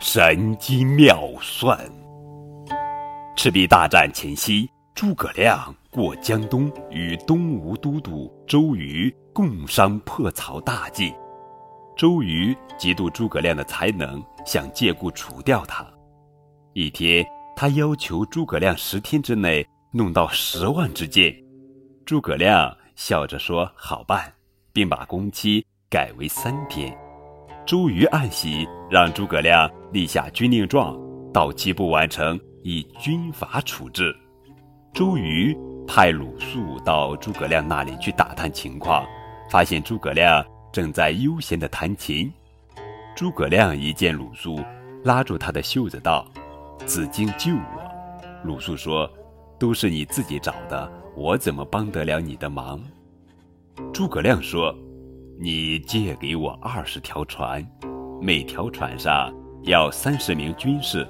神机妙算。赤壁大战前夕，诸葛亮过江东，与东吴都督周瑜共商破曹大计。周瑜嫉妒诸葛亮的才能，想借故除掉他。一天，他要求诸葛亮十天之内弄到十万支箭。诸葛亮笑着说：“好办。”并把工期改为三天。周瑜暗喜，让诸葛亮立下军令状，到期不完成，以军法处置。周瑜派鲁肃到诸葛亮那里去打探情况，发现诸葛亮正在悠闲地弹琴。诸葛亮一见鲁肃，拉住他的袖子道：“子敬救我。”鲁肃说：“都是你自己找的，我怎么帮得了你的忙？”诸葛亮说：“你借给我二十条船，每条船上要三十名军士。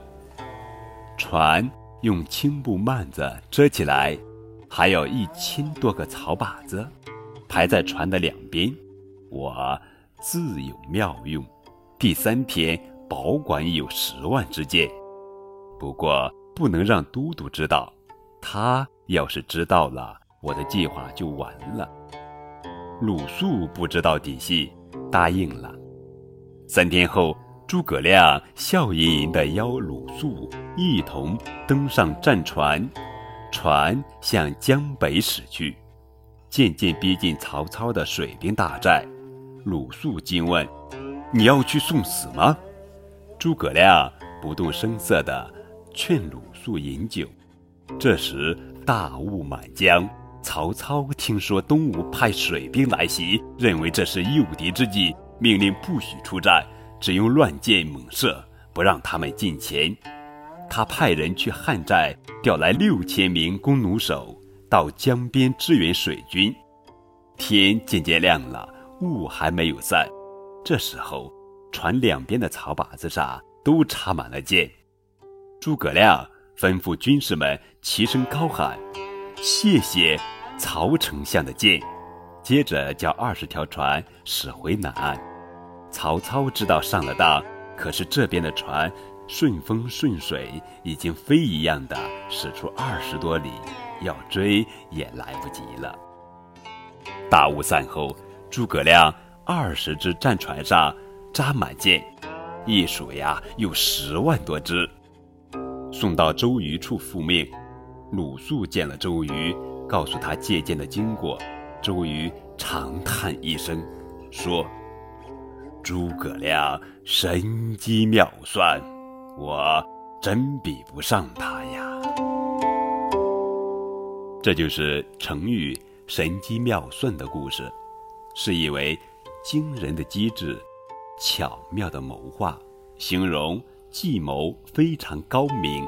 船用青布幔子遮起来，还有一千多个草靶子，排在船的两边。我自有妙用。第三天保管有十万支箭，不过不能让都督知道。他要是知道了，我的计划就完了。”鲁肃不知道底细，答应了。三天后，诸葛亮笑吟吟地邀鲁肃一同登上战船，船向江北驶去，渐渐逼近曹操的水兵大寨。鲁肃惊问：“你要去送死吗？”诸葛亮不动声色地劝鲁肃饮酒。这时，大雾满江。曹操听说东吴派水兵来袭，认为这是诱敌之计，命令不许出战，只用乱箭猛射，不让他们近前。他派人去汉寨调来六千名弓弩手，到江边支援水军。天渐渐亮了，雾还没有散。这时候，船两边的草靶子上都插满了箭。诸葛亮吩咐军士们齐声高喊。谢谢曹丞相的箭，接着叫二十条船驶回南岸。曹操知道上了当，可是这边的船顺风顺水，已经飞一样的驶出二十多里，要追也来不及了。大雾散后，诸葛亮二十只战船上扎满箭，一数呀，有十万多只，送到周瑜处复命。鲁肃见了周瑜，告诉他借箭的经过。周瑜长叹一声，说：“诸葛亮神机妙算，我真比不上他呀。”这就是成语“神机妙算”的故事，是意为惊人的机智、巧妙的谋划，形容计谋非常高明。